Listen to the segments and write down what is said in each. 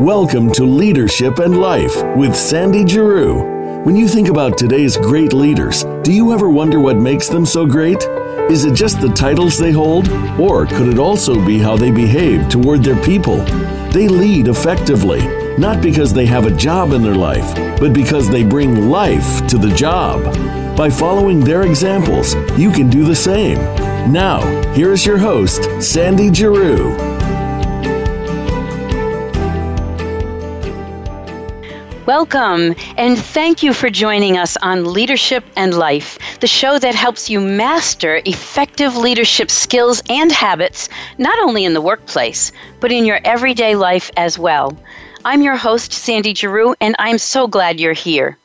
Welcome to Leadership and Life with Sandy Giroux. When you think about today's great leaders, do you ever wonder what makes them so great? Is it just the titles they hold? Or could it also be how they behave toward their people? They lead effectively, not because they have a job in their life, but because they bring life to the job. By following their examples, you can do the same. Now, here is your host, Sandy Giroux. Welcome, and thank you for joining us on Leadership and Life, the show that helps you master effective leadership skills and habits, not only in the workplace, but in your everyday life as well. I'm your host, Sandy Giroux, and I'm so glad you're here.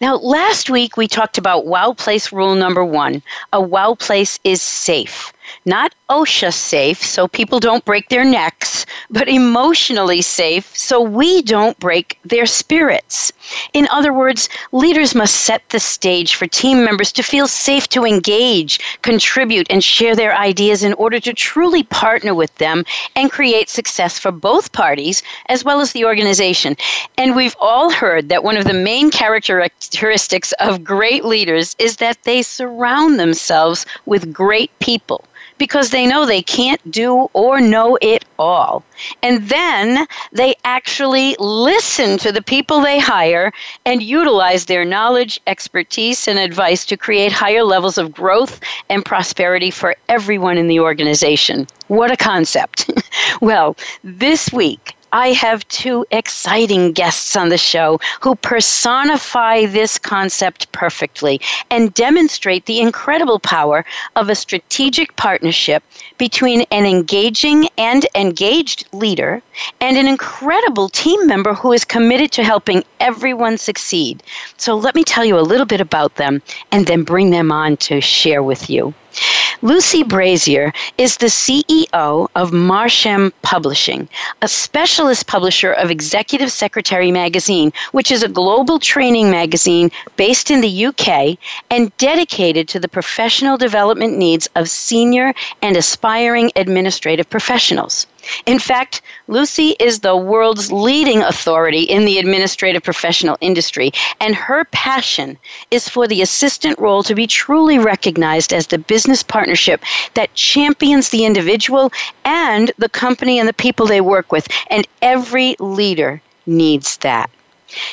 Now, last week we talked about Wow Place rule number one a Wow Place is safe not OSHA safe so people don't break their necks, but emotionally safe so we don't break their spirits. In other words, leaders must set the stage for team members to feel safe to engage, contribute, and share their ideas in order to truly partner with them and create success for both parties as well as the organization. And we've all heard that one of the main characteristics of great leaders is that they surround themselves with great people because they know they can't do or know it all. And then they actually listen to the people they hire and utilize their knowledge, expertise, and advice to create higher levels of growth and prosperity for everyone in the organization. What a concept. well, this week, I have two exciting guests on the show who personify this concept perfectly and demonstrate the incredible power of a strategic partnership between an engaging and engaged leader and an incredible team member who is committed to helping everyone succeed. So let me tell you a little bit about them and then bring them on to share with you. Lucy Brazier is the CEO of Marcham Publishing, a specialist publisher of Executive Secretary Magazine, which is a global training magazine based in the UK and dedicated to the professional development needs of senior and aspiring administrative professionals. In fact, Lucy is the world's leading authority in the administrative professional industry, and her passion is for the assistant role to be truly recognized as the business partnership that champions the individual and the company and the people they work with. And every leader needs that.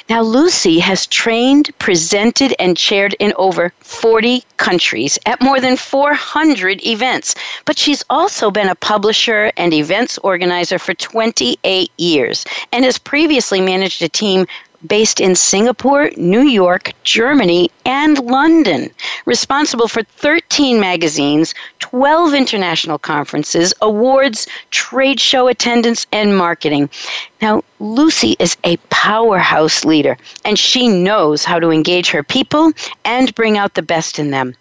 Now, Lucy has trained, presented, and chaired in over 40 countries at more than 400 events, but she's also been a publisher and events organizer for 28 years and has previously managed a team based in Singapore, New York, Germany, and London, responsible for 13 magazines, 12 international conferences, awards, trade show attendance, and marketing. Now, Lucy is a powerhouse leader, and she knows how to engage her people and bring out the best in them.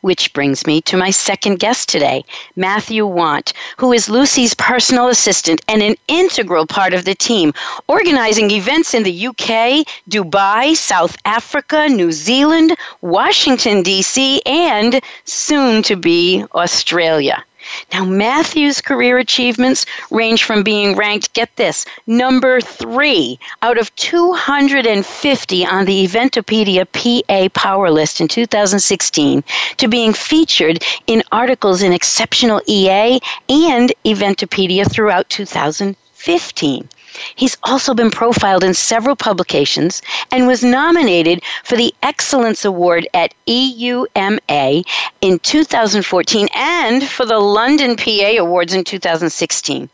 Which brings me to my second guest today, Matthew Want, who is Lucy's personal assistant and an integral part of the team, organizing events in the UK, Dubai, South Africa, New Zealand, Washington, D.C., and soon to be Australia. Now, Matthew's career achievements range from being ranked, get this, number three out of 250 on the Eventopedia PA Power List in 2016 to being featured in articles in Exceptional EA and Eventopedia throughout 2015. He's also been profiled in several publications and was nominated for the Excellence Award at EUMA in 2014 and for the London PA Awards in 2016.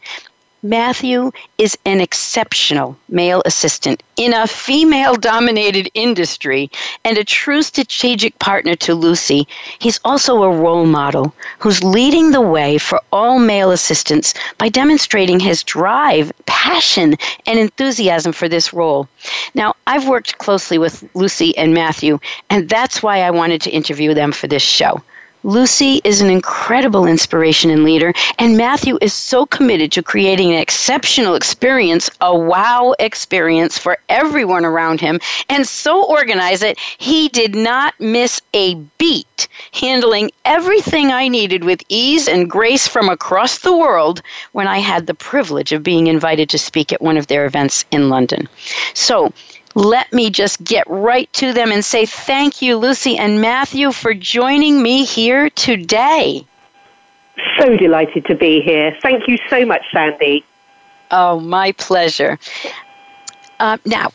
Matthew is an exceptional male assistant in a female dominated industry and a true strategic partner to Lucy. He's also a role model who's leading the way for all male assistants by demonstrating his drive, passion, and enthusiasm for this role. Now, I've worked closely with Lucy and Matthew, and that's why I wanted to interview them for this show. Lucy is an incredible inspiration and leader, and Matthew is so committed to creating an exceptional experience, a wow experience for everyone around him, and so organized that he did not miss a beat, handling everything I needed with ease and grace from across the world when I had the privilege of being invited to speak at one of their events in London. So, let me just get right to them and say thank you, Lucy and Matthew, for joining me here today. So delighted to be here. Thank you so much, Sandy. Oh, my pleasure. Uh, now,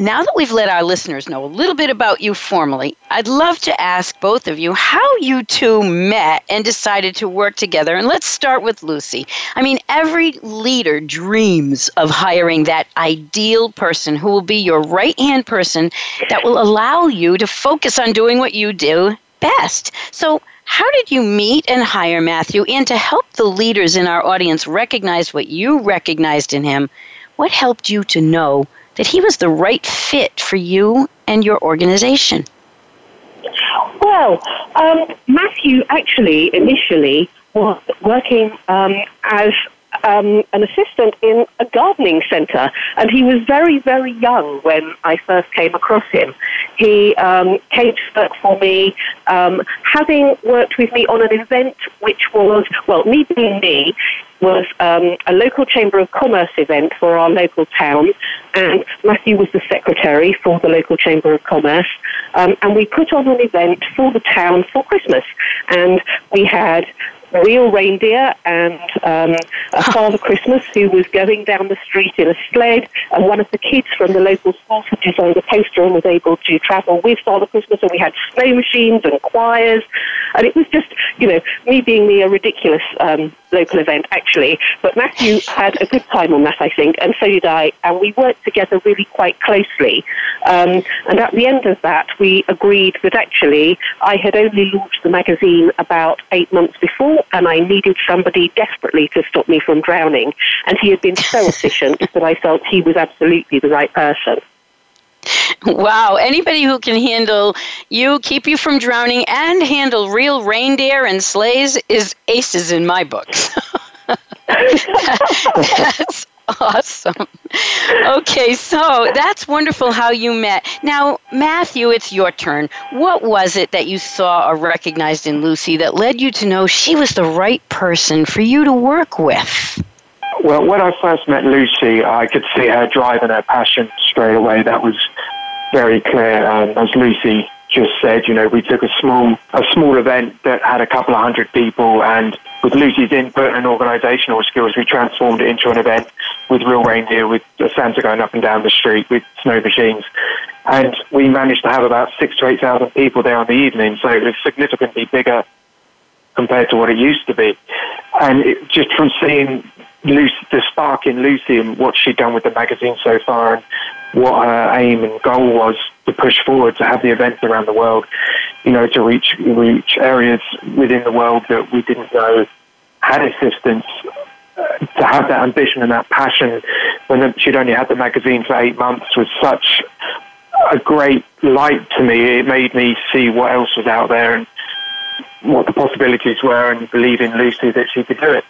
now that we've let our listeners know a little bit about you formally, I'd love to ask both of you how you two met and decided to work together. And let's start with Lucy. I mean, every leader dreams of hiring that ideal person who will be your right hand person that will allow you to focus on doing what you do best. So, how did you meet and hire Matthew? And to help the leaders in our audience recognize what you recognized in him, what helped you to know that he was the right fit for you and your organization? Well, um, Matthew actually initially was working um, as um, an assistant in a gardening centre, and he was very, very young when I first came across him. He um, came to work for me, um, having worked with me on an event which was, well, me being me, was um, a local Chamber of Commerce event for our local town, and Matthew was the secretary for the local Chamber of Commerce. Um, and we put on an event for the town for Christmas, and we had real reindeer and um, a Father Christmas who was going down the street in a sled, and one of the kids from the local school had designed a poster and was able to travel with Father Christmas, and we had snow machines and choirs, and it was just, you know, me being me, a ridiculous um, local event actually, but Matthew had a good time on that, I think, and so did I, and we worked together really quite closely. Um, and at the end of that, we agreed that actually I had only launched the magazine about eight months before, and I needed somebody desperately to stop me from drowning. And he had been so efficient that I felt he was absolutely the right person. Wow, anybody who can handle you, keep you from drowning, and handle real reindeer and sleighs is aces in my books. that's awesome. Okay, so that's wonderful how you met. Now, Matthew, it's your turn. What was it that you saw or recognized in Lucy that led you to know she was the right person for you to work with? Well, when I first met Lucy, I could see her drive and her passion straight away. That was very clear. Um, as Lucy just said, you know, we took a small a small event that had a couple of hundred people, and with Lucy's input and organisational skills, we transformed it into an event with real reindeer, with Santa going up and down the street, with snow machines, and we managed to have about six to eight thousand people there on the evening. So it was significantly bigger compared to what it used to be, and it, just from seeing Lucy, the spark in Lucy and what she'd done with the magazine so far, and what her aim and goal was to push forward to have the events around the world, you know, to reach reach areas within the world that we didn't know had assistance. Uh, to have that ambition and that passion when she'd only had the magazine for eight months was such a great light to me. It made me see what else was out there and what the possibilities were and believe in Lucy that she could do it.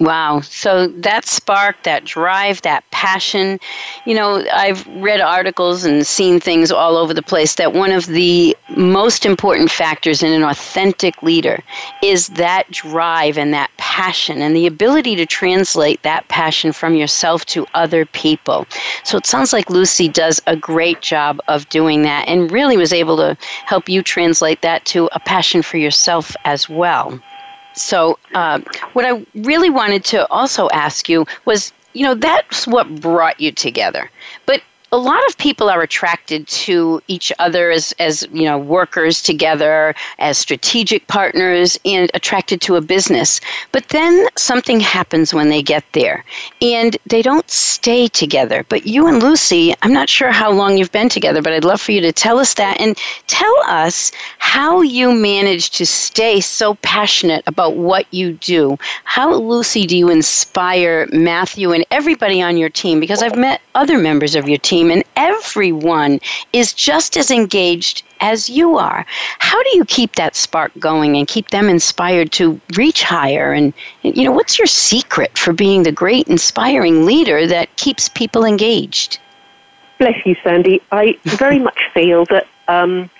Wow. So that spark, that drive, that passion. You know, I've read articles and seen things all over the place that one of the most important factors in an authentic leader is that drive and that passion and the ability to translate that passion from yourself to other people. So it sounds like Lucy does a great job of doing that and really was able to help you translate that to a passion for yourself as well. So, uh, what I really wanted to also ask you was you know, that's what brought you together. But a lot of people are attracted to each other as, as you know workers together as strategic partners and attracted to a business. But then something happens when they get there and they don't stay together. But you and lucy i'm not sure how long you've been together but i'd love for you to tell us that and tell us how you manage to stay so passionate about what you do. How lucy do you inspire matthew and everybody on your team? Because i've met other members of your team team and everyone is just as engaged as you are. How do you keep that spark going and keep them inspired to reach higher? And, you know, what's your secret for being the great, inspiring leader that keeps people engaged? Bless you, Sandy. I very much feel that um,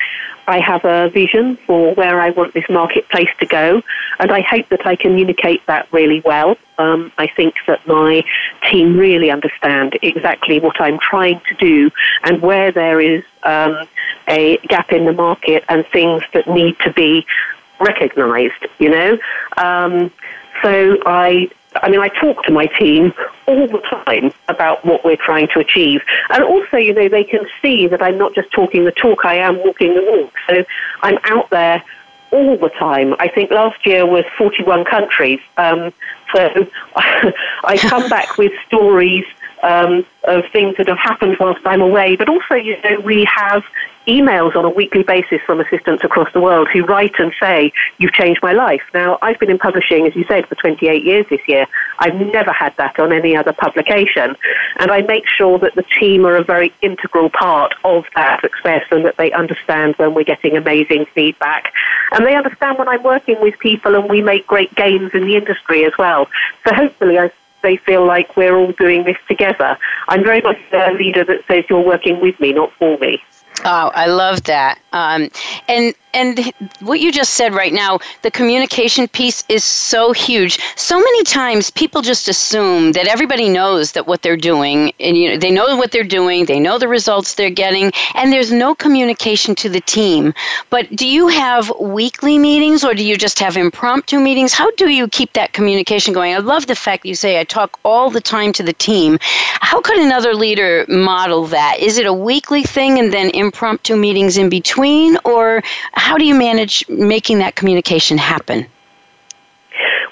I have a vision for where I want this marketplace to go, and I hope that I communicate that really well. Um, I think that my team really understand exactly what I'm trying to do and where there is um, a gap in the market and things that need to be recognized, you know. Um, so I I mean, I talk to my team all the time about what we're trying to achieve. And also, you know, they can see that I'm not just talking the talk, I am walking the walk. So I'm out there all the time. I think last year was 41 countries. Um, so I come back with stories um, of things that have happened whilst I'm away. But also, you know, we have emails on a weekly basis from assistants across the world who write and say, You've changed my life. Now, I've been in publishing, as you said, for 28 years this year. I've never had that on any other publication. And I make sure that the team are a very integral part of that success and that they understand when we're getting amazing feedback. And they understand when I'm working with people and we make great gains in the industry as well. So hopefully, I they feel like we're all doing this together. I'm very much a leader that says you're working with me, not for me. Oh, I love that. Um, and and what you just said right now, the communication piece is so huge. So many times people just assume that everybody knows that what they're doing, and you know, they know what they're doing, they know the results they're getting, and there's no communication to the team. But do you have weekly meetings or do you just have impromptu meetings? How do you keep that communication going? I love the fact that you say I talk all the time to the team. How could another leader model that? Is it a weekly thing and then impromptu meetings in between or how do you manage making that communication happen?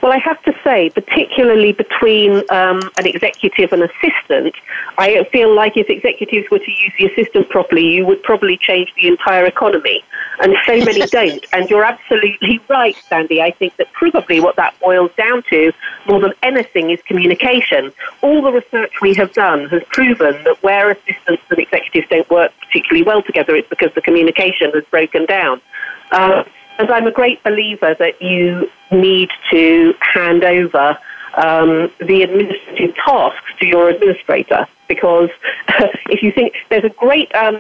Well, I have to say, particularly between um, an executive and assistant, I feel like if executives were to use the assistant properly, you would probably change the entire economy. And so many don't. And you're absolutely right, Sandy. I think that probably what that boils down to, more than anything, is communication. All the research we have done has proven that where assistants and executives don't work particularly well together, it's because the communication has broken down. Uh, and I'm a great believer that you need to hand over um, the administrative tasks to your administrator because if you think there's a great um,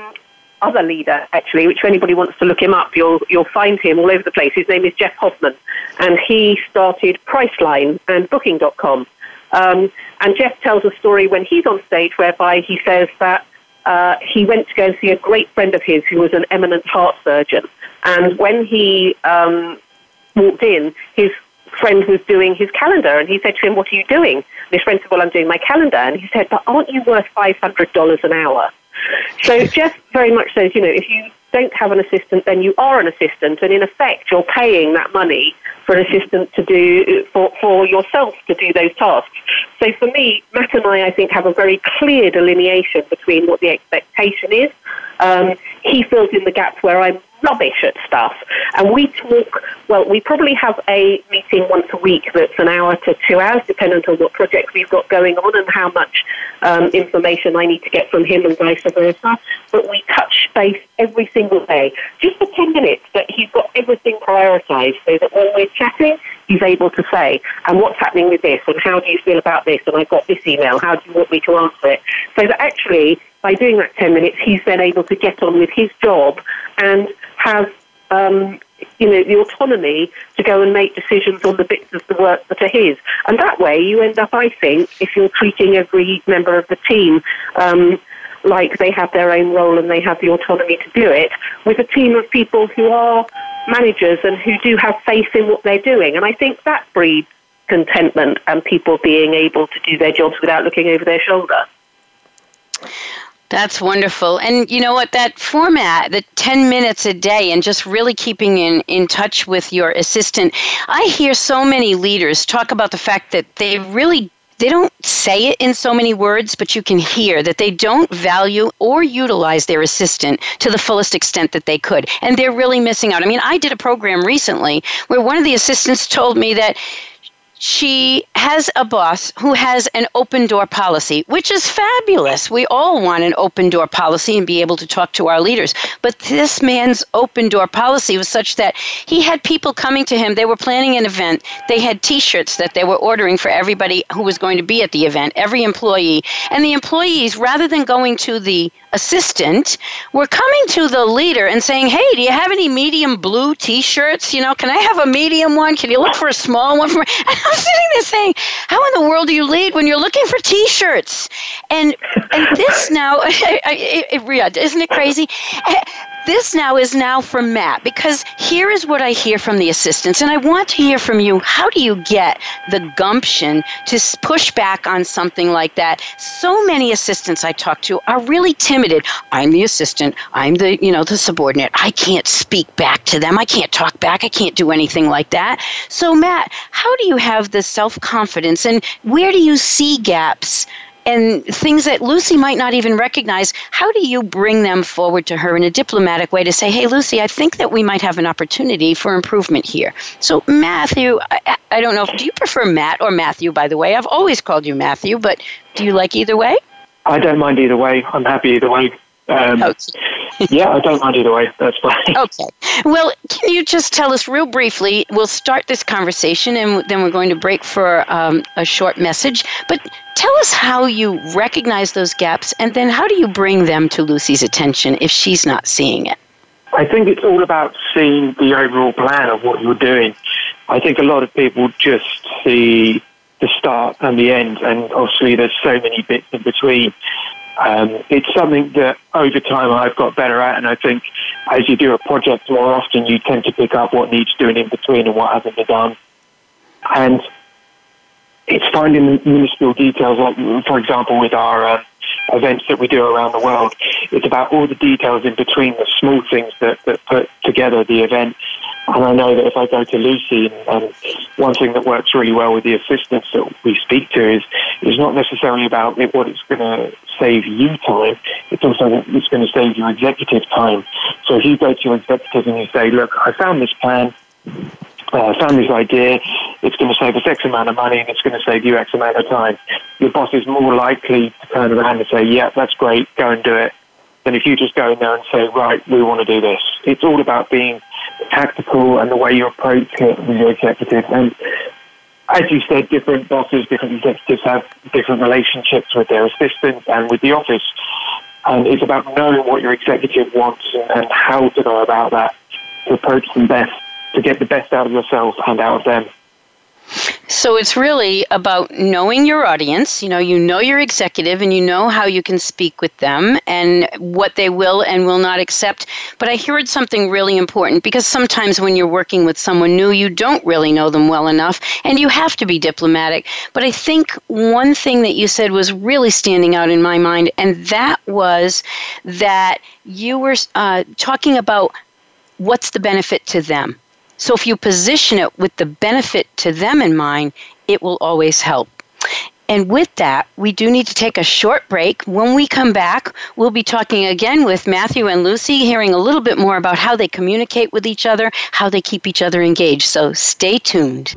other leader actually, which if anybody wants to look him up, you'll you'll find him all over the place. His name is Jeff Hoffman, and he started Priceline and Booking.com. Um, and Jeff tells a story when he's on stage whereby he says that uh, he went to go see a great friend of his who was an eminent heart surgeon. And when he um, walked in, his friend was doing his calendar, and he said to him, "What are you doing?" And his friend said, "Well, I'm doing my calendar." And he said, "But aren't you worth five hundred dollars an hour?" So Jeff very much says, you know, if you don't have an assistant, then you are an assistant, and in effect, you're paying that money for an assistant to do for, for yourself to do those tasks. So for me, Matt and I, I think, have a very clear delineation between what the expectation is. Um, he fills in the gaps where I'm rubbish at stuff. And we talk, well, we probably have a meeting once a week that's an hour to two hours, depending on what project we've got going on and how much um, information I need to get from him and vice versa. But we touch base every single day, just for 10 minutes, that he's got everything prioritized so that when we're chatting, he's able to say, and what's happening with this, and how do you feel about this, and I've got this email, how do you want me to answer it? So that actually, by doing that 10 minutes, he's then able to get on with his job and has, um, you know, the autonomy to go and make decisions on the bits of the work that are his. And that way you end up, I think, if you're treating every member of the team um, like they have their own role and they have the autonomy to do it, with a team of people who are managers and who do have faith in what they're doing. And I think that breeds contentment and people being able to do their jobs without looking over their shoulder. That's wonderful. And you know what? That format, the 10 minutes a day, and just really keeping in, in touch with your assistant. I hear so many leaders talk about the fact that they really they don't say it in so many words, but you can hear that they don't value or utilize their assistant to the fullest extent that they could. And they're really missing out. I mean, I did a program recently where one of the assistants told me that she has a boss who has an open door policy, which is fabulous. We all want an open door policy and be able to talk to our leaders. But this man's open door policy was such that he had people coming to him. They were planning an event. They had t shirts that they were ordering for everybody who was going to be at the event, every employee. And the employees, rather than going to the assistant, were coming to the leader and saying, Hey, do you have any medium blue t shirts? You know, can I have a medium one? Can you look for a small one for me? I'm sitting there saying, How in the world do you lead when you're looking for t shirts? And and this now, it, it, isn't it crazy? This now is now for Matt because here is what I hear from the assistants, and I want to hear from you. How do you get the gumption to push back on something like that? So many assistants I talk to are really timid. I'm the assistant. I'm the you know the subordinate. I can't speak back to them. I can't talk back. I can't do anything like that. So Matt, how do you have the self confidence, and where do you see gaps? And things that Lucy might not even recognize, how do you bring them forward to her in a diplomatic way to say, hey, Lucy, I think that we might have an opportunity for improvement here? So, Matthew, I, I don't know, do you prefer Matt or Matthew, by the way? I've always called you Matthew, but do you like either way? I don't mind either way. I'm happy either way. Um, okay. yeah, I don't mind either way. That's fine. Okay. Well, can you just tell us real briefly? We'll start this conversation and then we're going to break for um, a short message. But tell us how you recognize those gaps and then how do you bring them to Lucy's attention if she's not seeing it? I think it's all about seeing the overall plan of what you're doing. I think a lot of people just see the start and the end, and obviously there's so many bits in between. Um, it's something that over time I've got better at, and I think as you do a project more often, you tend to pick up what needs doing in between and what hasn't been done. And it's finding the minuscule details, like, for example, with our uh, events that we do around the world. It's about all the details in between, the small things that, that put together the event. And I know that if I go to Lucy, and, and one thing that works really well with the assistants that we speak to is is not necessarily about it, what it's going to save you time. It's also it's going to save your executive time. So if you go to your executive and you say, "Look, I found this plan." Uh, found this idea, it's going to save us X amount of money and it's going to save you X amount of time. Your boss is more likely to turn around and say, yeah, that's great, go and do it, than if you just go in there and say, right, we want to do this. It's all about being tactical and the way you approach it with your executive. And as you said, different bosses, different executives have different relationships with their assistants and with the office. And it's about knowing what your executive wants and, and how to go about that to approach them best, to get the best out of yourself and out of them. So it's really about knowing your audience. You know, you know your executive and you know how you can speak with them and what they will and will not accept. But I heard something really important because sometimes when you're working with someone new, you don't really know them well enough and you have to be diplomatic. But I think one thing that you said was really standing out in my mind, and that was that you were uh, talking about what's the benefit to them so if you position it with the benefit to them in mind, it will always help. And with that, we do need to take a short break. When we come back, we'll be talking again with Matthew and Lucy, hearing a little bit more about how they communicate with each other, how they keep each other engaged. So stay tuned.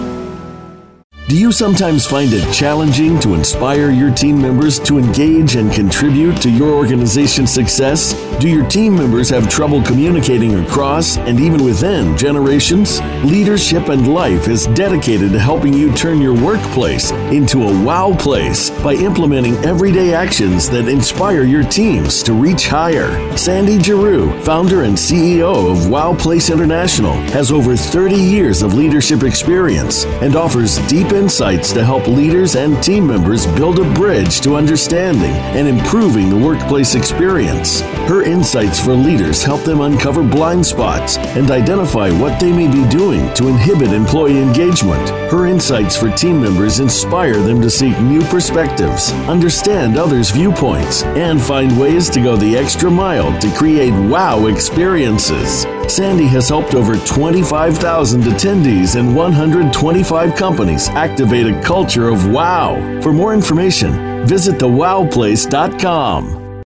Do you sometimes find it challenging to inspire your team members to engage and contribute to your organization's success? Do your team members have trouble communicating across and even within generations? Leadership and Life is dedicated to helping you turn your workplace into a wow place by implementing everyday actions that inspire your teams to reach higher. Sandy Giroux, founder and CEO of Wow Place International, has over 30 years of leadership experience and offers deep insights to help leaders and team members build a bridge to understanding and improving the workplace experience. Her insights for leaders help them uncover blind spots and identify what they may be doing to inhibit employee engagement. Her insights for team members inspire them to seek new perspectives, understand others' viewpoints, and find ways to go the extra mile to create wow experiences. Sandy has helped over 25,000 attendees and 125 companies activate a culture of wow. For more information, visit thewowplace.com.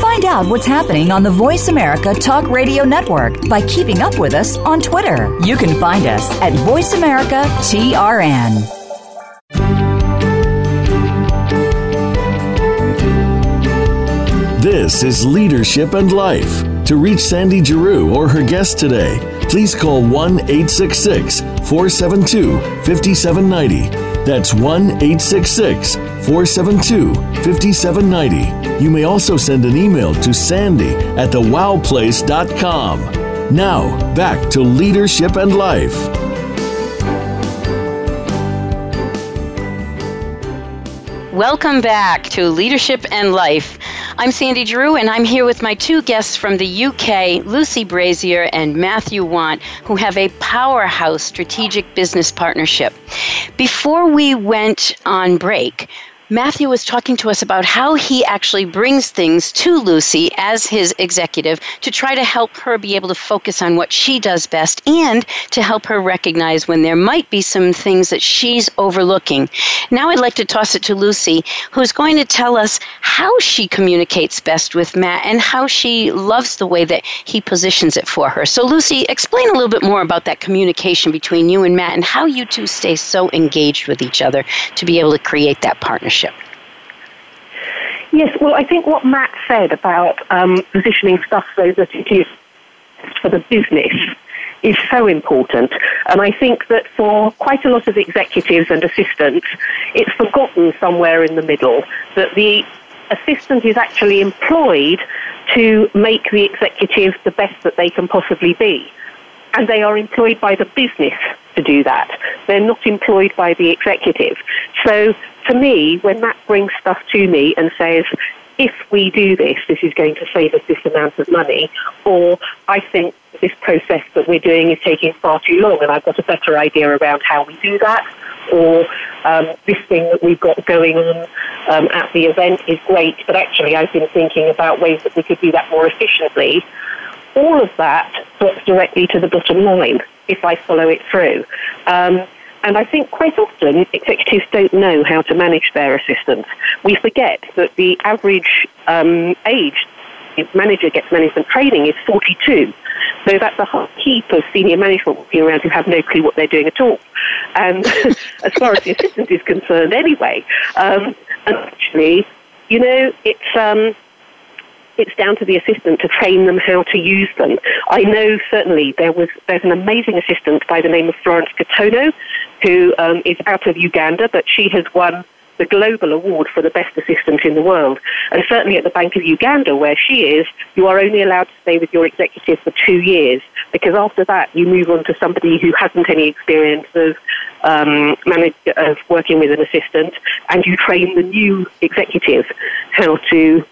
Find out what's happening on the Voice America Talk Radio Network by keeping up with us on Twitter. You can find us at Voice America TRN. This is Leadership and Life. To reach Sandy Giroux or her guest today, please call 1 866 472 5790. That's 1 866 472 5790. You may also send an email to sandy at thewowplace.com. Now, back to Leadership and Life. Welcome back to Leadership and Life. I'm Sandy Giroux, and I'm here with my two guests from the UK, Lucy Brazier and Matthew Want, who have a powerhouse strategic business partnership. Before we went on break, Matthew was talking to us about how he actually brings things to Lucy as his executive to try to help her be able to focus on what she does best and to help her recognize when there might be some things that she's overlooking. Now I'd like to toss it to Lucy, who's going to tell us how she communicates best with Matt and how she loves the way that he positions it for her. So, Lucy, explain a little bit more about that communication between you and Matt and how you two stay so engaged with each other to be able to create that partnership. Yes, well, I think what Matt said about um, positioning stuff so that it is for the business is so important. And I think that for quite a lot of executives and assistants, it's forgotten somewhere in the middle that the assistant is actually employed to make the executive the best that they can possibly be. And they are employed by the business to do that. They're not employed by the executive. So to me, when Matt brings stuff to me and says, if we do this, this is going to save us this amount of money, or I think this process that we're doing is taking far too long and I've got a better idea around how we do that, or um, this thing that we've got going on um, at the event is great, but actually I've been thinking about ways that we could do that more efficiently. All of that drops directly to the bottom line if I follow it through. Um, and I think quite often executives don't know how to manage their assistants. We forget that the average um, age manager gets management training is 42. So that's a whole heap of senior management walking around who have no clue what they're doing at all. And as far as the assistant is concerned, anyway. Um, and actually, you know, it's. Um, it's down to the assistant to train them how to use them. I know certainly there was there's an amazing assistant by the name of Florence Katono who um, is out of Uganda, but she has won the global award for the best assistant in the world. And certainly at the Bank of Uganda, where she is, you are only allowed to stay with your executive for two years, because after that you move on to somebody who hasn't any experience of um, manage, of working with an assistant, and you train the new executive how to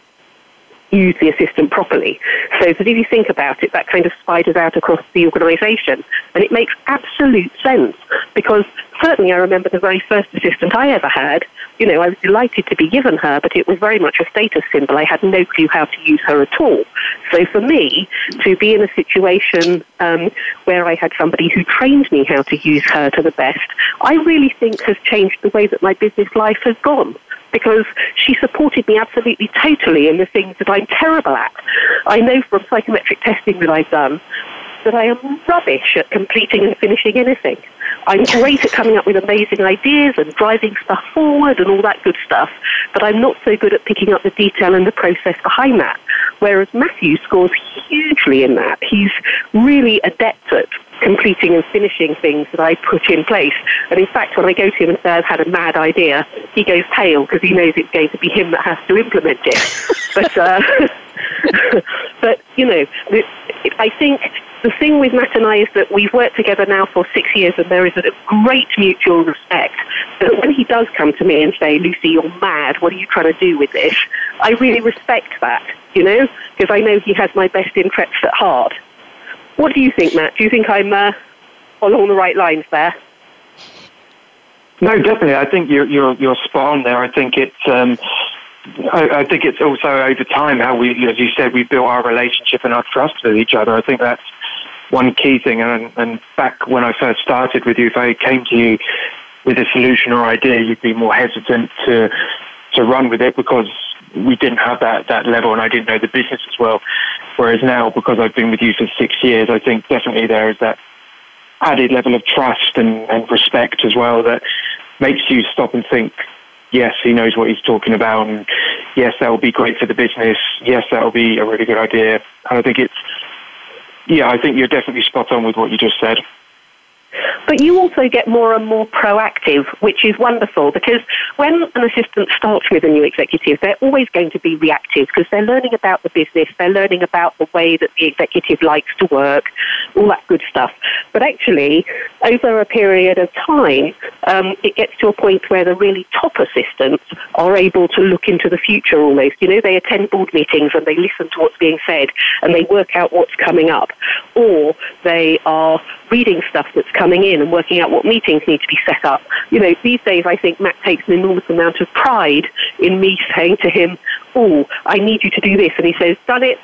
use the assistant properly. So that if you think about it, that kind of spiders out across the organisation. And it makes absolute sense because certainly I remember the very first assistant I ever had, you know, I was delighted to be given her, but it was very much a status symbol. I had no clue how to use her at all. So for me, to be in a situation um, where I had somebody who trained me how to use her to the best, I really think has changed the way that my business life has gone because she supported me absolutely totally in the things that I'm terrible at. I know from psychometric testing that I've done that I am rubbish at completing and finishing anything. I'm great at coming up with amazing ideas and driving stuff forward and all that good stuff, but I'm not so good at picking up the detail and the process behind that. Whereas Matthew scores hugely in that. He's really adept at completing and finishing things that I put in place. And in fact, when I go to him and say I've had a mad idea, he goes pale because he knows it's going to be him that has to implement it. but, uh, but you know, I think the thing with Matt and I is that we've worked together now for six years and there is a great mutual respect. But when he does come to me and say, Lucy, you're mad, what are you trying to do with this? I really respect that, you know, because I know he has my best interests at heart. What do you think, Matt? Do you think I'm uh, along the right lines there? No, definitely. I think you're you're, you're spot on there. I think it's um, I, I, think it's also over time how we, as you said, we built our relationship and our trust with each other. I think that's one key thing. And, and back when I first started with you, if I came to you with a solution or idea, you'd be more hesitant to to run with it because we didn't have that that level, and I didn't know the business as well. Whereas now, because I've been with you for six years, I think definitely there is that added level of trust and, and respect as well that makes you stop and think yes, he knows what he's talking about, and yes, that will be great for the business. Yes, that will be a really good idea. And I think it's, yeah, I think you're definitely spot on with what you just said. But you also get more and more proactive, which is wonderful because when an assistant starts with a new executive, they're always going to be reactive because they're learning about the business, they're learning about the way that the executive likes to work, all that good stuff. But actually, over a period of time, um, it gets to a point where the really top assistants are able to look into the future almost. You know, they attend board meetings and they listen to what's being said and they work out what's coming up. Or they are reading stuff that's coming in and working out what meetings need to be set up. You know, these days I think Matt takes an enormous amount of pride in me saying to him, oh, I need you to do this. And he says, done it,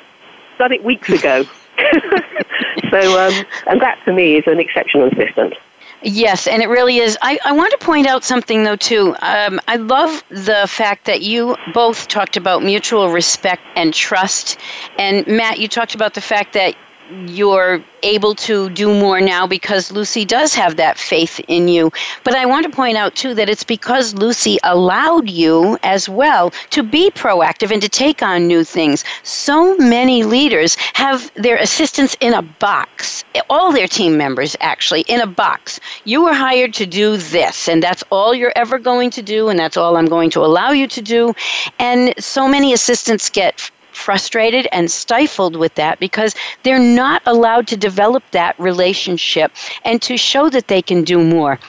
done it weeks ago. so, um, and that to me is an exceptional assistant. Yes, and it really is. I, I want to point out something, though, too. Um, I love the fact that you both talked about mutual respect and trust. And Matt, you talked about the fact that you're able to do more now because Lucy does have that faith in you. But I want to point out, too, that it's because Lucy allowed you as well to be proactive and to take on new things. So many leaders have their assistants in a box, all their team members actually, in a box. You were hired to do this, and that's all you're ever going to do, and that's all I'm going to allow you to do. And so many assistants get frustrated and stifled with that because they're not allowed to develop that relationship and to show that they can do more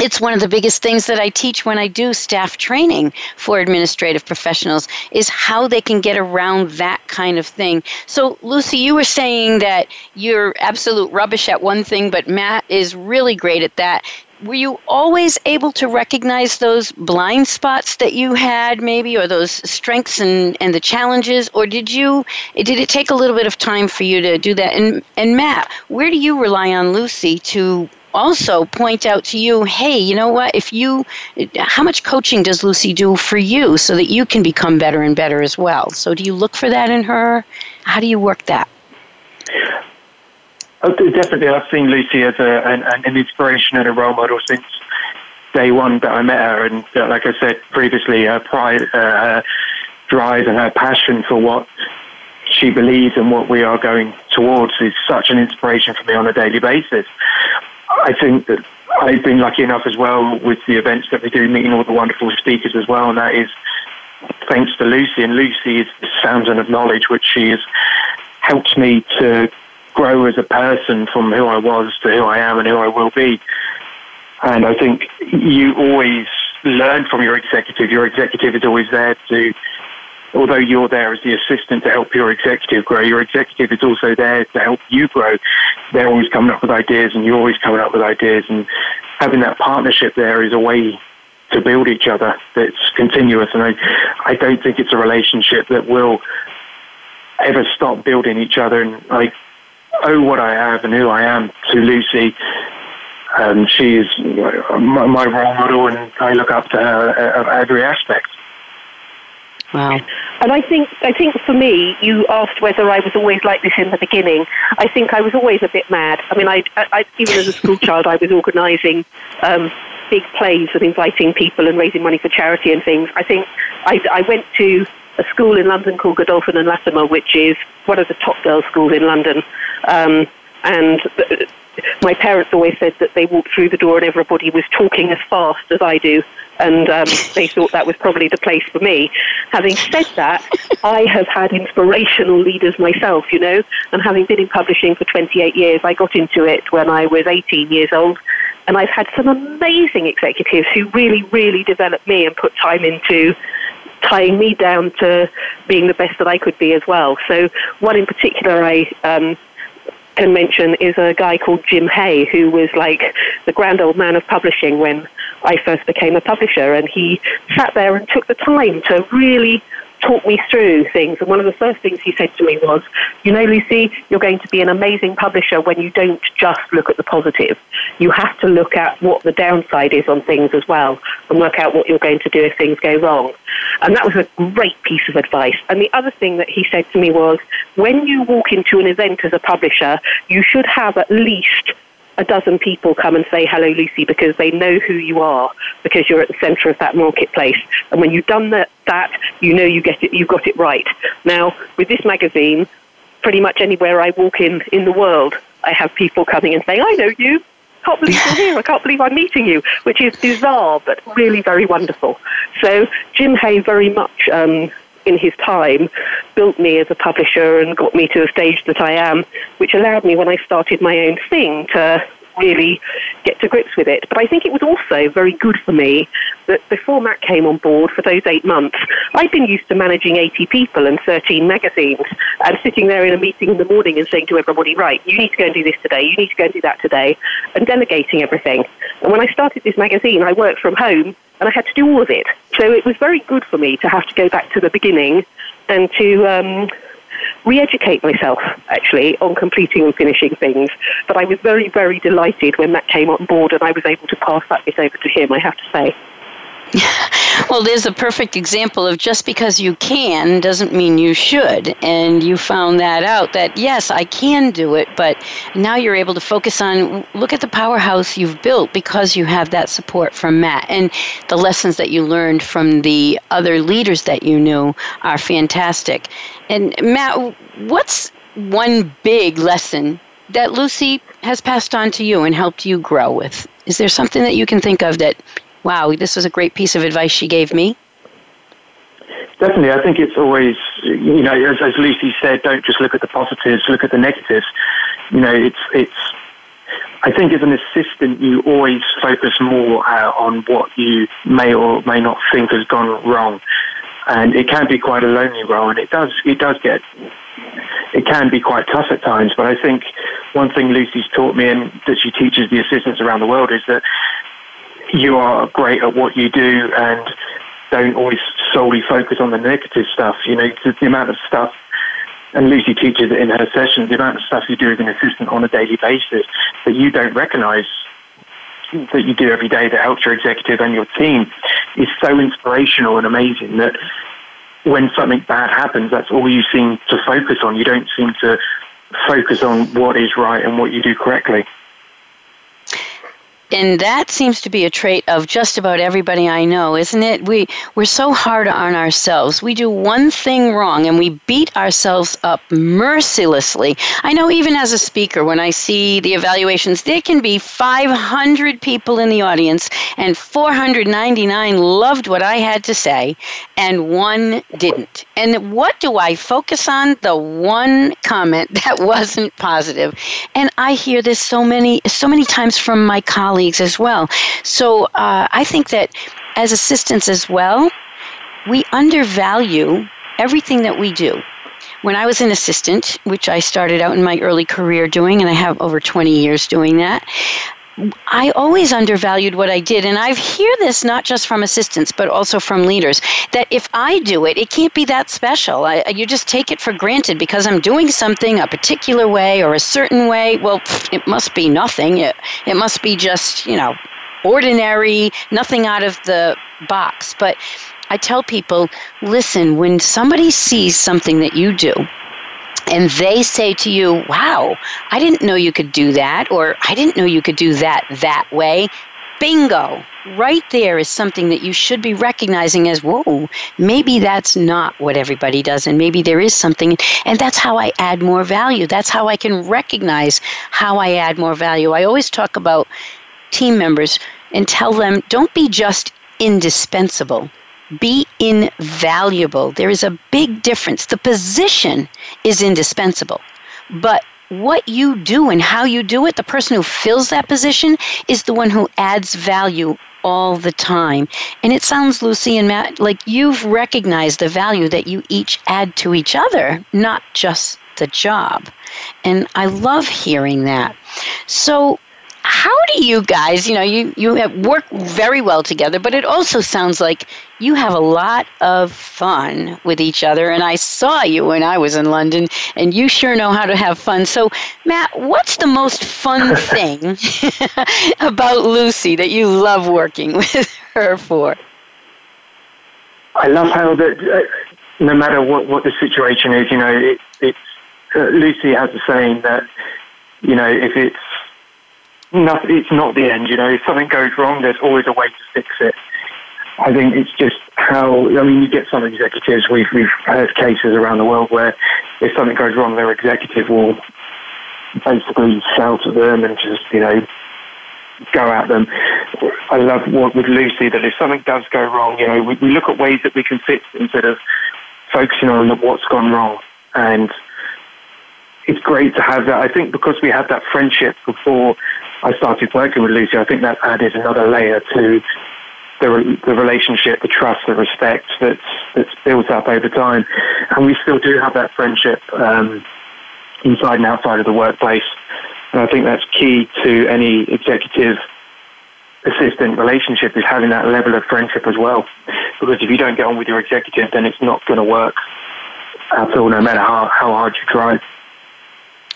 it's one of the biggest things that I teach when I do staff training for administrative professionals is how they can get around that kind of thing. So, Lucy, you were saying that you're absolute rubbish at one thing, but Matt is really great at that were you always able to recognize those blind spots that you had maybe or those strengths and, and the challenges? Or did you did it take a little bit of time for you to do that? And and matt where do you rely on lucy to also point out to you hey you know what? If you how much coaching does lucy do for you so that you can become better and better as well? So do you look for that in her? How do you work that Oh, definitely, I've seen Lucy as a, an, an, inspiration and a role model since day one that I met her. And uh, like I said previously, her pride, uh, her drive, and her passion for what she believes and what we are going towards is such an inspiration for me on a daily basis. I think that I've been lucky enough as well with the events that we do, meeting all the wonderful speakers as well, and that is thanks to Lucy. And Lucy is this fountain of knowledge, which she has helped me to grow as a person from who I was to who I am and who I will be. And I think you always learn from your executive. Your executive is always there to, although you're there as the assistant to help your executive grow, your executive is also there to help you grow. They're always coming up with ideas and you're always coming up with ideas. And having that partnership there is a way to build each other that's continuous. And I, I don't think it's a relationship that will ever stop building each other. And I owe what I have and who I am to Lucy. Um, she is my, my role model, and I look up to her at every aspect. Wow. And I think I think for me, you asked whether I was always like this in the beginning. I think I was always a bit mad. I mean, I, I even as a school child, I was organising um, big plays and inviting people and raising money for charity and things. I think I, I went to a school in London called Godolphin and Latimer, which is one of the top girls' schools in London. Um, and my parents always said that they walked through the door and everybody was talking as fast as I do and um, they thought that was probably the place for me. Having said that, I have had inspirational leaders myself, you know, and having been in publishing for 28 years, I got into it when I was 18 years old. And I've had some amazing executives who really, really developed me and put time into tying me down to being the best that I could be as well. So one in particular I um, can mention is a guy called Jim Hay, who was like the grand old man of publishing when I first became a publisher, and he sat there and took the time to really talk me through things. And one of the first things he said to me was, You know, Lucy, you're going to be an amazing publisher when you don't just look at the positive. You have to look at what the downside is on things as well and work out what you're going to do if things go wrong. And that was a great piece of advice. And the other thing that he said to me was, When you walk into an event as a publisher, you should have at least a dozen people come and say hello Lucy because they know who you are because you're at the center of that marketplace. And when you've done that, that you know you get it—you've got it right. Now with this magazine pretty much anywhere I walk in in the world I have people coming and saying I know you. I can't believe you're here. I can't believe I'm meeting you which is bizarre but really very wonderful. So Jim Hay very much um, in his time built me as a publisher and got me to the stage that I am, which allowed me when I started my own thing to really get to grips with it. But I think it was also very good for me that before Matt came on board for those eight months, I'd been used to managing 80 people and 13 magazines and sitting there in a meeting in the morning and saying to everybody, right, you need to go and do this today, you need to go and do that today, and delegating everything. And when I started this magazine, I worked from home and I had to do all of it. So it was very good for me to have to go back to the beginning and to um, re-educate myself actually on completing and finishing things. But I was very, very delighted when Matt came on board and I was able to pass that bit over to him, I have to say. well, there's a perfect example of just because you can doesn't mean you should. And you found that out that yes, I can do it, but now you're able to focus on look at the powerhouse you've built because you have that support from Matt. And the lessons that you learned from the other leaders that you knew are fantastic. And Matt, what's one big lesson that Lucy has passed on to you and helped you grow with? Is there something that you can think of that wow, this was a great piece of advice she gave me? Definitely. I think it's always, you know, as, as Lucy said, don't just look at the positives, look at the negatives. You know, it's, it's, I think as an assistant, you always focus more uh, on what you may or may not think has gone wrong. And it can be quite a lonely role, and it does, it does get, it can be quite tough at times. But I think one thing Lucy's taught me, and that she teaches the assistants around the world, is that you are great at what you do and don't always solely focus on the negative stuff. You know, the, amount of stuff, and Lucy teaches in her sessions, the amount of stuff you do as an assistant on a daily basis that you don't recognize that you do every day that helps your executive and your team is so inspirational and amazing that when something bad happens, that's all you seem to focus on. You don't seem to focus on what is right and what you do correctly and that seems to be a trait of just about everybody I know, isn't it? We we're so hard on ourselves. We do one thing wrong and we beat ourselves up mercilessly. I know even as a speaker when I see the evaluations, there can be 500 people in the audience and 499 loved what I had to say and one didn't. And what do I focus on? The one comment that wasn't positive. And I hear this so many so many times from my colleagues colleagues as well. So uh, I think that as assistants as well, we undervalue everything that we do. When I was an assistant, which I started out in my early career doing, and I have over 20 years doing that, I always undervalued what I did. And I hear this not just from assistants, but also from leaders that if I do it, it can't be that special. I, you just take it for granted because I'm doing something a particular way or a certain way. Well, it must be nothing. It, it must be just, you know, ordinary, nothing out of the box. But I tell people listen, when somebody sees something that you do, and they say to you, Wow, I didn't know you could do that, or I didn't know you could do that that way. Bingo! Right there is something that you should be recognizing as, whoa, maybe that's not what everybody does, and maybe there is something. And that's how I add more value. That's how I can recognize how I add more value. I always talk about team members and tell them don't be just indispensable, be invaluable. There is a big difference. The position is indispensable, but what you do and how you do it, the person who fills that position is the one who adds value all the time. And it sounds, Lucy and Matt, like you've recognized the value that you each add to each other, not just the job. And I love hearing that. So, how do you guys, you know, you, you work very well together, but it also sounds like you have a lot of fun with each other. And I saw you when I was in London, and you sure know how to have fun. So, Matt, what's the most fun thing about Lucy that you love working with her for? I love how that uh, no matter what, what the situation is, you know, it, it's uh, Lucy has a saying that you know if it's not, it's not the end. You know, if something goes wrong, there's always a way to fix it. I think it's just how, I mean, you get some executives, we've, we've heard cases around the world where if something goes wrong, their executive will basically shout at them and just, you know, go at them. I love what with Lucy that if something does go wrong, you know, we, we look at ways that we can fix instead of focusing on what's gone wrong. And it's great to have that. I think because we had that friendship before I started working with Lucy, I think that added another layer to the, the relationship, the trust, the respect that's, that's built up over time. And we still do have that friendship um, inside and outside of the workplace. And I think that's key to any executive assistant relationship is having that level of friendship as well. Because if you don't get on with your executive, then it's not going to work at all, no matter how, how hard you try.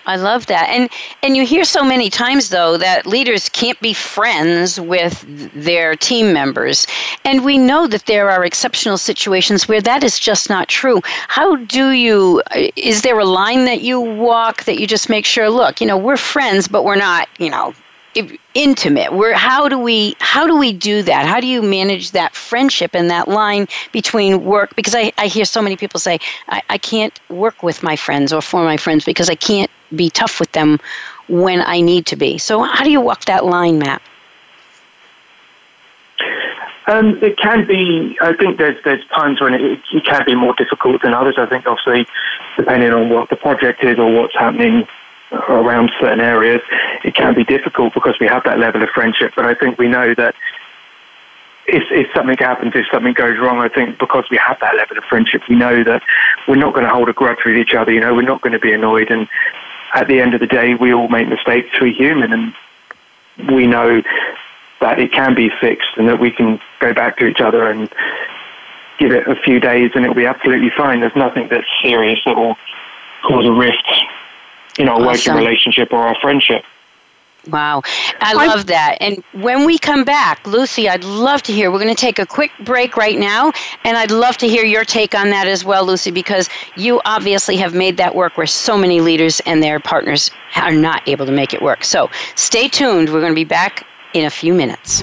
I love that. And and you hear so many times though that leaders can't be friends with their team members. And we know that there are exceptional situations where that is just not true. How do you is there a line that you walk that you just make sure look, you know, we're friends but we're not, you know, intimate we're how do we how do we do that how do you manage that friendship and that line between work because i, I hear so many people say I, I can't work with my friends or for my friends because i can't be tough with them when i need to be so how do you walk that line matt um, it can be. I think there's there's times when it, it can be more difficult than others. I think obviously, depending on what the project is or what's happening around certain areas, it can be difficult because we have that level of friendship. But I think we know that if, if something happens, if something goes wrong, I think because we have that level of friendship, we know that we're not going to hold a grudge with each other. You know, we're not going to be annoyed. And at the end of the day, we all make mistakes. We're human, and we know that it can be fixed, and that we can go back to each other and give it a few days, and it'll be absolutely fine. There's nothing that's serious that will cause a rift in our awesome. working relationship or our friendship. Wow, I love that. And when we come back, Lucy, I'd love to hear. We're going to take a quick break right now, and I'd love to hear your take on that as well, Lucy, because you obviously have made that work where so many leaders and their partners are not able to make it work. So stay tuned. We're going to be back in a few minutes.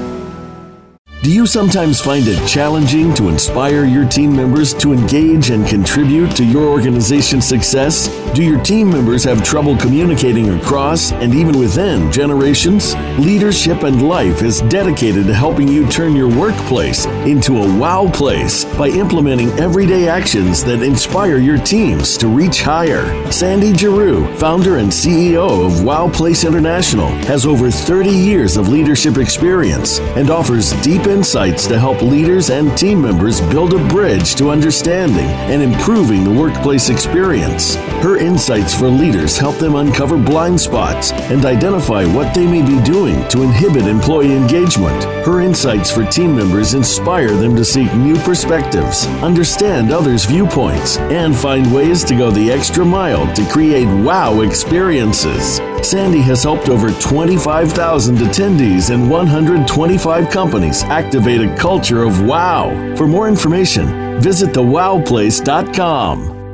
Do you sometimes find it challenging to inspire your team members to engage and contribute to your organization's success? Do your team members have trouble communicating across and even within generations? Leadership and Life is dedicated to helping you turn your workplace into a wow place by implementing everyday actions that inspire your teams to reach higher. Sandy Giroux, founder and CEO of Wow Place International, has over 30 years of leadership experience and offers deep insights to help leaders and team members build a bridge to understanding and improving the workplace experience. Her insights for leaders help them uncover blind spots and identify what they may be doing to inhibit employee engagement. Her insights for team members inspire them to seek new perspectives, understand others' viewpoints, and find ways to go the extra mile to create wow experiences. Sandy has helped over 25,000 attendees and 125 companies activate a culture of wow. For more information, visit thewowplace.com.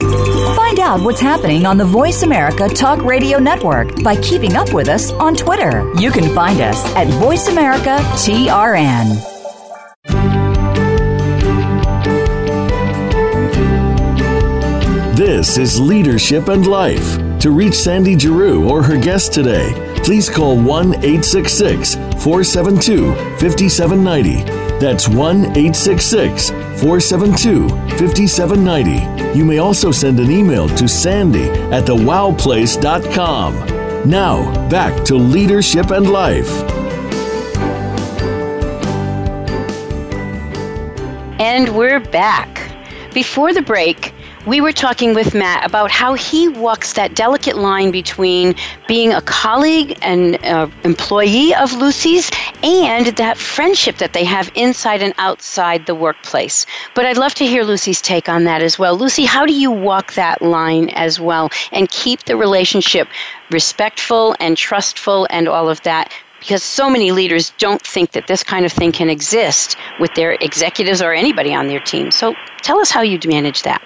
Find out what's happening on the Voice America Talk Radio Network by keeping up with us on Twitter. You can find us at Voice America TRN. This is Leadership and Life. To reach Sandy Giroux or her guest today, please call 1 866 472 5790. That's 1 866 472 5790. You may also send an email to sandy at thewowplace.com. Now, back to Leadership and Life. And we're back. Before the break, we were talking with Matt about how he walks that delicate line between being a colleague and uh, employee of Lucy's and that friendship that they have inside and outside the workplace. But I'd love to hear Lucy's take on that as well. Lucy, how do you walk that line as well and keep the relationship respectful and trustful and all of that because so many leaders don't think that this kind of thing can exist with their executives or anybody on their team. So tell us how you manage that.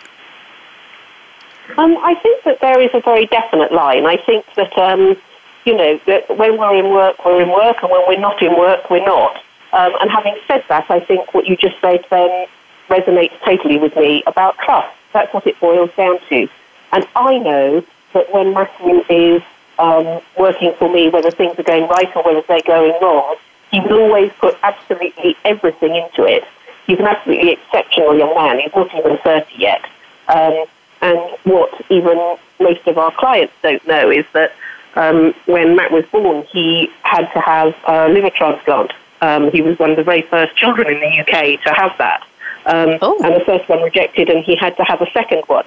Um, I think that there is a very definite line. I think that, um, you know, that when we're in work, we're in work, and when we're not in work, we're not. Um, and having said that, I think what you just said then resonates totally with me about trust. That's what it boils down to. And I know that when Matthew is um, working for me, whether things are going right or whether they're going wrong, he will always put absolutely everything into it. He's an absolutely exceptional young man. He's not even 30 yet. Um, and what even most of our clients don't know is that um, when Matt was born, he had to have a liver transplant. Um, he was one of the very first children in the UK to have that. Um, oh. And the first one rejected, and he had to have a second one.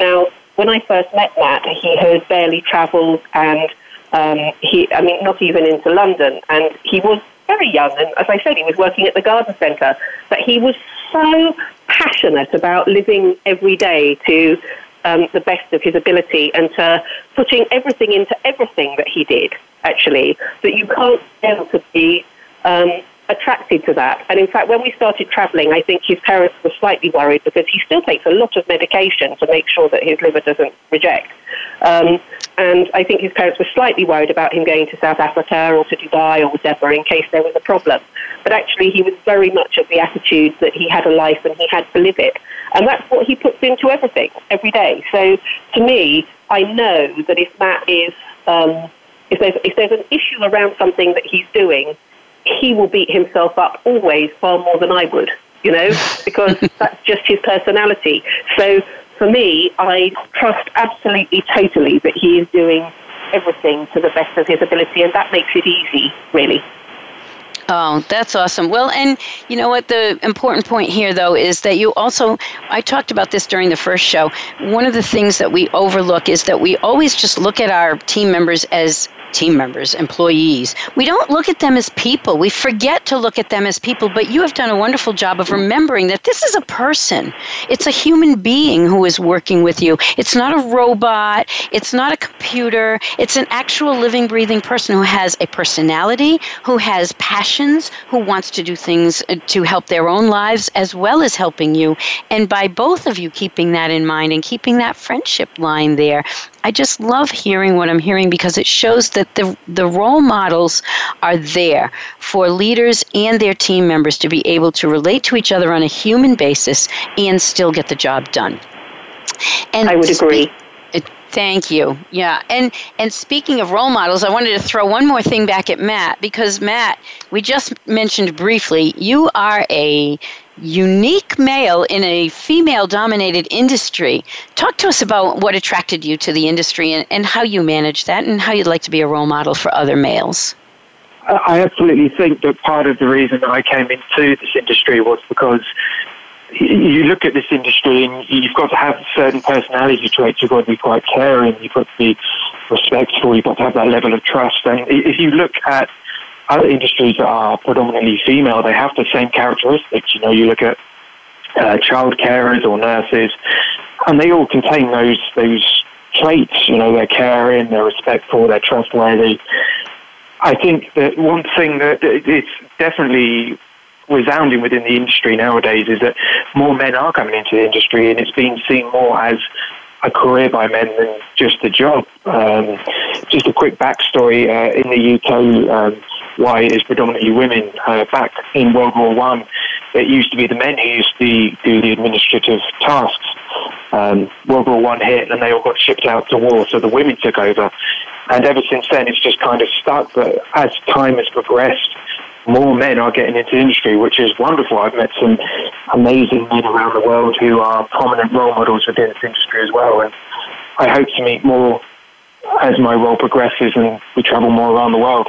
Now, when I first met Matt, he had barely travelled, and um, he, I mean, not even into London, and he was very young. And as I said, he was working at the garden centre, but he was so passionate about living every day to um, the best of his ability and to putting everything into everything that he did, actually, that you can't fail to be um, attracted to that. And in fact, when we started travelling, I think his parents were slightly worried because he still takes a lot of medication to make sure that his liver doesn't reject. Um, and I think his parents were slightly worried about him going to South Africa or to Dubai or whatever in case there was a problem. But actually, he was very much of the attitude that he had a life and he had to live it. And that's what he puts into everything, every day. So to me, I know that if Matt is, um, if, there's, if there's an issue around something that he's doing, he will beat himself up always far more than I would, you know, because that's just his personality. So for me, I trust absolutely, totally that he is doing everything to the best of his ability, and that makes it easy, really. Oh, that's awesome. Well, and you know what? The important point here, though, is that you also, I talked about this during the first show. One of the things that we overlook is that we always just look at our team members as team members, employees. We don't look at them as people. We forget to look at them as people, but you have done a wonderful job of remembering that this is a person. It's a human being who is working with you. It's not a robot, it's not a computer. It's an actual living, breathing person who has a personality, who has passions, who wants to do things uh, to help their own lives as well as helping you. And by both of you keeping that in mind and keeping that friendship line there, I just love hearing what I'm hearing because it shows that the, the role models are there for leaders and their team members to be able to relate to each other on a human basis and still get the job done. And I would agree. Thank you. Yeah. And and speaking of role models, I wanted to throw one more thing back at Matt because Matt, we just mentioned briefly, you are a unique male in a female dominated industry. Talk to us about what attracted you to the industry and, and how you manage that and how you'd like to be a role model for other males. I absolutely think that part of the reason I came into this industry was because you look at this industry and you've got to have certain personality traits. You've got to be quite caring. You've got to be respectful. You've got to have that level of trust. And if you look at other industries that are predominantly female, they have the same characteristics. You know, you look at uh, child carers or nurses, and they all contain those those traits. You know, they're caring, they're respectful, they're trustworthy. I think that one thing that it's definitely resounding within the industry nowadays is that more men are coming into the industry, and it's being seen more as a career by men than just a job. Um, just a quick backstory uh, in the UK, um, why it is predominantly women. Uh, back in World War One, it used to be the men who used to do the administrative tasks. Um, World War One hit, and they all got shipped out to war, so the women took over. And ever since then, it's just kind of stuck. But as time has progressed, more men are getting into the industry, which is wonderful. I've met some amazing men around the world who are prominent role models within this industry as well. And I hope to meet more as my role progresses and we travel more around the world.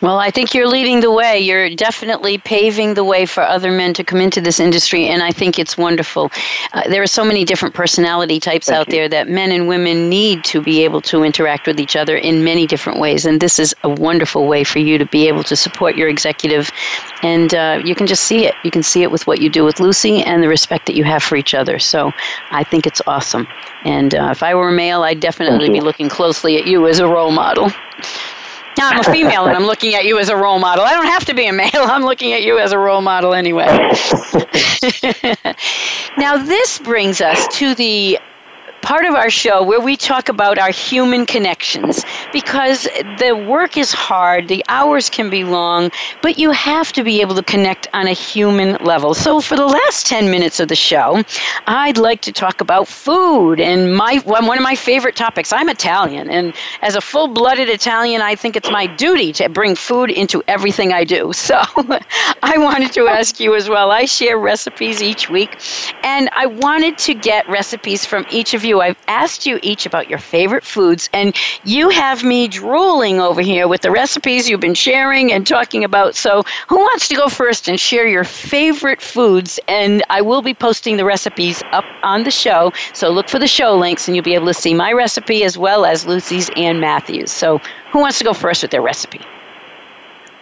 Well, I think you're leading the way. You're definitely paving the way for other men to come into this industry, and I think it's wonderful. Uh, there are so many different personality types Thank out you. there that men and women need to be able to interact with each other in many different ways, and this is a wonderful way for you to be able to support your executive, and uh, you can just see it. You can see it with what you do with Lucy and the respect that you have for each other. So I think it's awesome. And uh, if I were a male, I'd definitely be looking closely at you as a role model. Now I'm a female and I'm looking at you as a role model. I don't have to be a male. I'm looking at you as a role model anyway. now this brings us to the part of our show where we talk about our human connections because the work is hard, the hours can be long, but you have to be able to connect on a human level. So for the last 10 minutes of the show, I'd like to talk about food and my one of my favorite topics. I'm Italian and as a full-blooded Italian, I think it's my duty to bring food into everything I do. So I wanted to ask you as well. I share recipes each week and I wanted to get recipes from each of you you. I've asked you each about your favorite foods, and you have me drooling over here with the recipes you've been sharing and talking about. So, who wants to go first and share your favorite foods? And I will be posting the recipes up on the show. So, look for the show links, and you'll be able to see my recipe as well as Lucy's and Matthew's. So, who wants to go first with their recipe?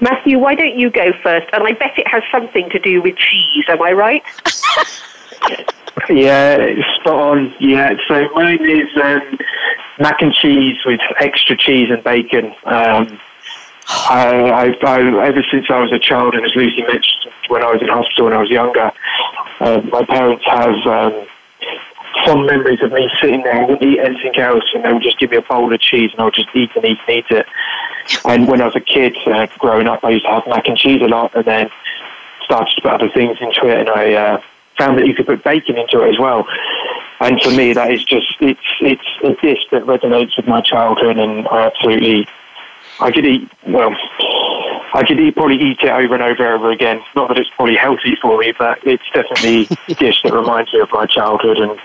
Matthew, why don't you go first? And I bet it has something to do with cheese, am I right? Yeah, spot on. Yeah, so mine is um, mac and cheese with extra cheese and bacon. Um, I, I, I, ever since I was a child, and as Lucy mentioned, when I was in hospital when I was younger, uh, my parents have um, fond memories of me sitting there. I wouldn't eat anything else, and they would just give me a bowl of cheese, and I would just eat and eat and eat it. And when I was a kid, uh, growing up, I used to have mac and cheese a lot, and then started to put other things into it, and I. Uh, found that you could put bacon into it as well. And for me, that is just it's it's a dish that resonates with my childhood, and I absolutely I could eat well. I could eat, probably eat it over and over and over again. Not that it's probably healthy for me, but it's definitely a dish that reminds me of my childhood. And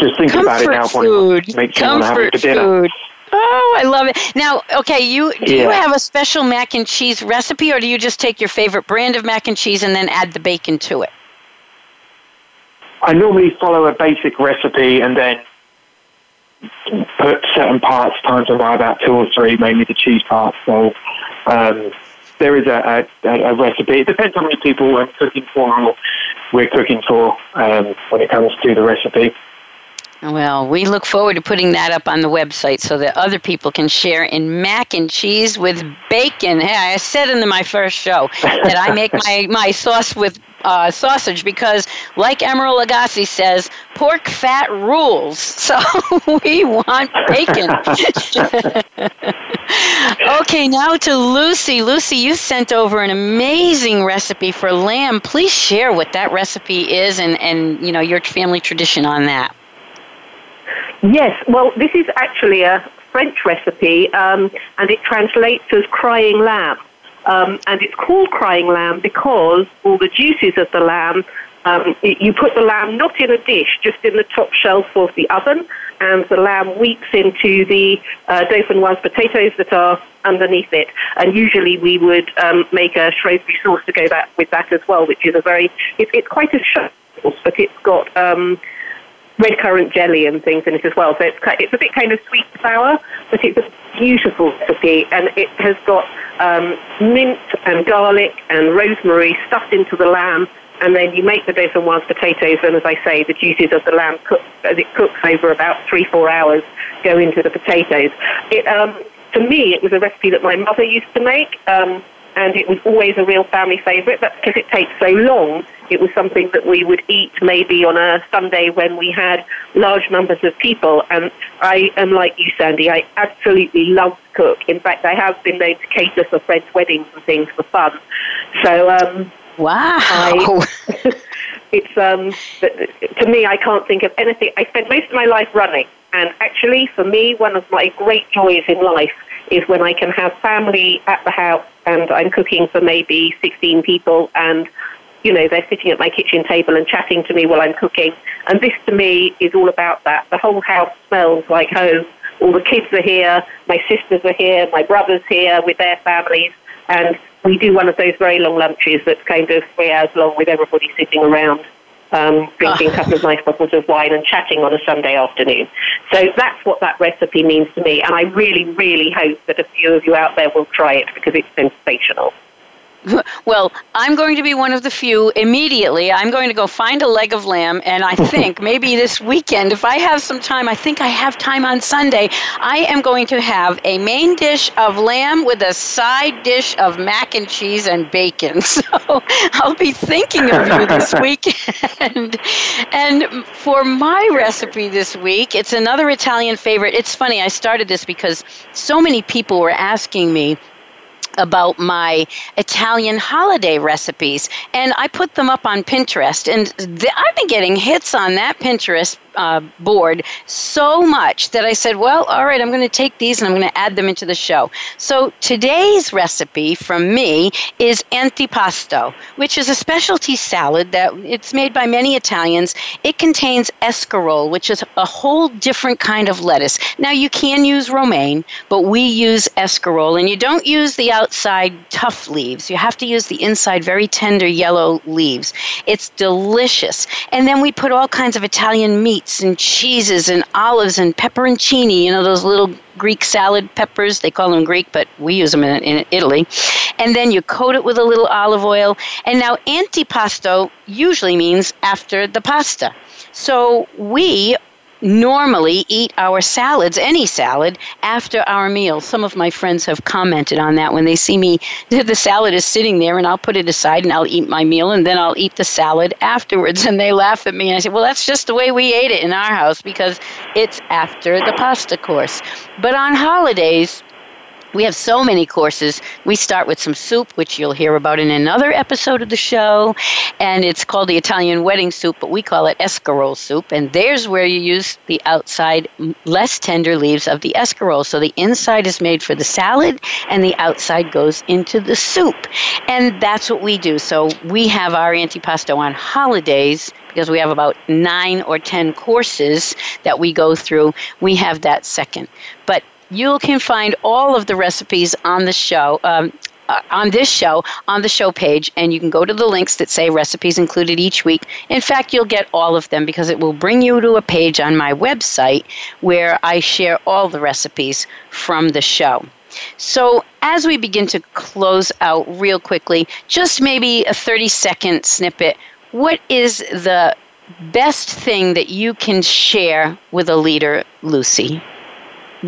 just thinking Comfort about it now food. makes me want to have it for dinner. Food. Oh, I love it. Now, okay, you do yeah. you have a special mac and cheese recipe, or do you just take your favorite brand of mac and cheese and then add the bacon to it? I normally follow a basic recipe and then put certain parts times them by about two or three, mainly the cheese parts. So um, there is a, a, a, recipe. It depends how many people I'm cooking for or we're cooking for um, when it comes to the recipe. Well, we look forward to putting that up on the website so that other people can share in mac and cheese with bacon. Hey, I said in my first show that I make my, my sauce with uh, sausage because, like Emeril Lagasse says, pork fat rules. So we want bacon. okay, now to Lucy. Lucy, you sent over an amazing recipe for lamb. Please share what that recipe is and, and you know your family tradition on that. Yes, well, this is actually a French recipe, um, and it translates as crying lamb. Um, and it's called crying lamb because all the juices of the lamb, um, you put the lamb not in a dish, just in the top shelf of the oven, and the lamb weeps into the uh, dauphinoise potatoes that are underneath it. And usually we would um, make a Shrewsbury sauce to go that, with that as well, which is a very, it, it's quite a sauce, but it's got um, red currant jelly and things in it as well. So it's, it's a bit kind of sweet sour, but it's a beautiful recipe, and it has got um, mint and garlic and rosemary stuffed into the lamb. And then you make the dauphinoise potatoes, and as I say, the juices of the lamb cook, as it cooks over about three, four hours, go into the potatoes. It, um, to me, it was a recipe that my mother used to make. Um, and it was always a real family favourite. But because it takes so long, it was something that we would eat maybe on a Sunday when we had large numbers of people. And I am like you, Sandy. I absolutely love to cook. In fact, I have been known to cater for friends' weddings and things for fun. So, um, wow. I, it's um, to me, I can't think of anything. I spent most of my life running, and actually, for me, one of my great joys in life is when I can have family at the house and I'm cooking for maybe 16 people and you know, they're sitting at my kitchen table and chatting to me while I'm cooking. And this to me is all about that. The whole house smells like home. All the kids are here, my sisters are here, my brother's here with their families, and we do one of those very long lunches that's kind of three hours long with everybody sitting around um, drinking a couple of nice bottles of wine and chatting on a Sunday afternoon. So that's what that recipe means to me, and I really, really hope that a few of you out there will try it because it's sensational. Well, I'm going to be one of the few immediately. I'm going to go find a leg of lamb, and I think maybe this weekend, if I have some time, I think I have time on Sunday, I am going to have a main dish of lamb with a side dish of mac and cheese and bacon. So I'll be thinking of you this weekend. and for my recipe this week, it's another Italian favorite. It's funny, I started this because so many people were asking me about my Italian holiday recipes, and I put them up on Pinterest. And th- I've been getting hits on that Pinterest uh, board so much that I said, well, all right, I'm going to take these and I'm going to add them into the show. So today's recipe from me is antipasto, which is a specialty salad that it's made by many Italians. It contains escarole, which is a whole different kind of lettuce. Now you can use romaine, but we use escarole, and you don't use the outside tough leaves. You have to use the inside very tender yellow leaves. It's delicious. And then we put all kinds of Italian meat meats and cheeses and olives and pepperoncini, you know, those little Greek salad peppers. They call them Greek, but we use them in, in Italy. And then you coat it with a little olive oil. And now, antipasto usually means after the pasta. So we normally eat our salads, any salad, after our meal. Some of my friends have commented on that when they see me, the salad is sitting there and I'll put it aside and I'll eat my meal and then I'll eat the salad afterwards. And they laugh at me and I say, well, that's just the way we ate it in our house because it's after the pasta course. But on holidays, we have so many courses. We start with some soup, which you'll hear about in another episode of the show, and it's called the Italian wedding soup, but we call it escarole soup. And there's where you use the outside, less tender leaves of the escarole. So the inside is made for the salad, and the outside goes into the soup. And that's what we do. So we have our antipasto on holidays because we have about nine or ten courses that we go through. We have that second. But you can find all of the recipes on the show. Um, uh, on this show on the show page, and you can go to the links that say recipes included each week. In fact, you'll get all of them because it will bring you to a page on my website where I share all the recipes from the show. So, as we begin to close out real quickly, just maybe a 30 second snippet. What is the best thing that you can share with a leader, Lucy?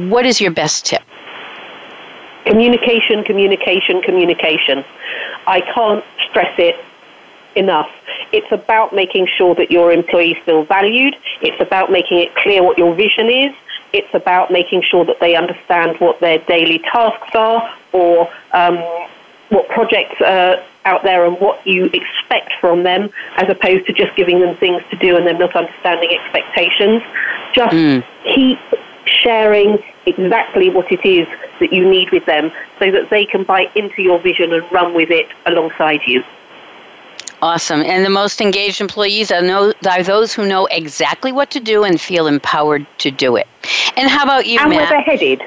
What is your best tip? Communication, communication, communication. I can't stress it enough. It's about making sure that your employees feel valued. It's about making it clear what your vision is. It's about making sure that they understand what their daily tasks are or um, what projects are out there and what you expect from them, as opposed to just giving them things to do and them not understanding expectations. Just mm. keep sharing exactly what it is that you need with them so that they can buy into your vision and run with it alongside you. Awesome. And the most engaged employees are, know, are those who know exactly what to do and feel empowered to do it. And how about you, and Matt? where they're headed.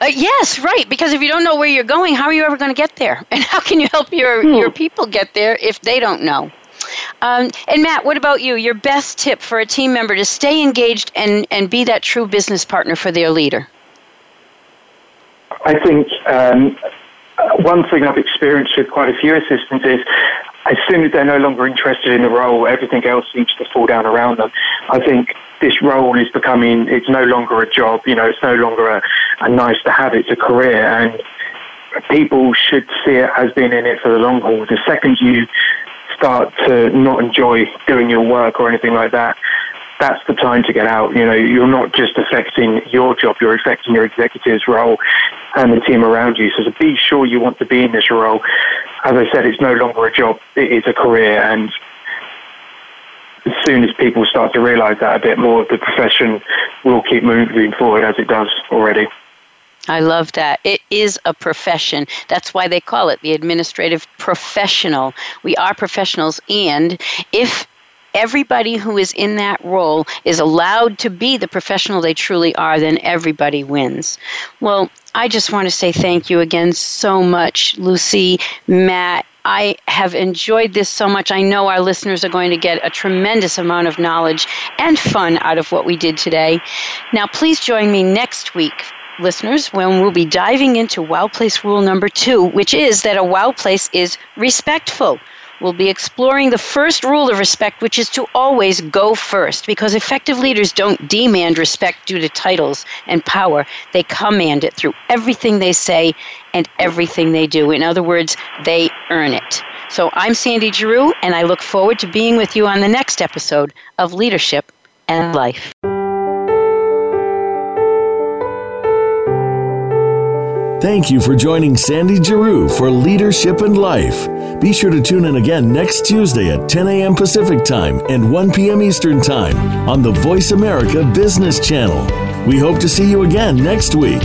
Uh, yes, right. Because if you don't know where you're going, how are you ever going to get there? And how can you help your, hmm. your people get there if they don't know? Um, and Matt, what about you? Your best tip for a team member to stay engaged and, and be that true business partner for their leader? I think um, one thing I've experienced with quite a few assistants is as soon as they're no longer interested in the role, everything else seems to fall down around them. I think this role is becoming, it's no longer a job, you know, it's no longer a, a nice to have, it's a career. And people should see it as being in it for the long haul. The second you start to not enjoy doing your work or anything like that, that's the time to get out. You know, you're not just affecting your job, you're affecting your executive's role and the team around you. So to be sure you want to be in this role, as I said, it's no longer a job, it is a career. And as soon as people start to realize that a bit more, the profession will keep moving forward as it does already. I love that. It is a profession. That's why they call it the administrative professional. We are professionals, and if everybody who is in that role is allowed to be the professional they truly are, then everybody wins. Well, I just want to say thank you again so much, Lucy, Matt. I have enjoyed this so much. I know our listeners are going to get a tremendous amount of knowledge and fun out of what we did today. Now, please join me next week listeners, when we'll be diving into Wow Place rule number two, which is that a Wow Place is respectful. We'll be exploring the first rule of respect, which is to always go first, because effective leaders don't demand respect due to titles and power. They command it through everything they say and everything they do. In other words, they earn it. So I'm Sandy Giroux, and I look forward to being with you on the next episode of Leadership and Life. Thank you for joining Sandy Giroux for Leadership and Life. Be sure to tune in again next Tuesday at 10 a.m. Pacific Time and 1 p.m. Eastern Time on the Voice America Business Channel. We hope to see you again next week.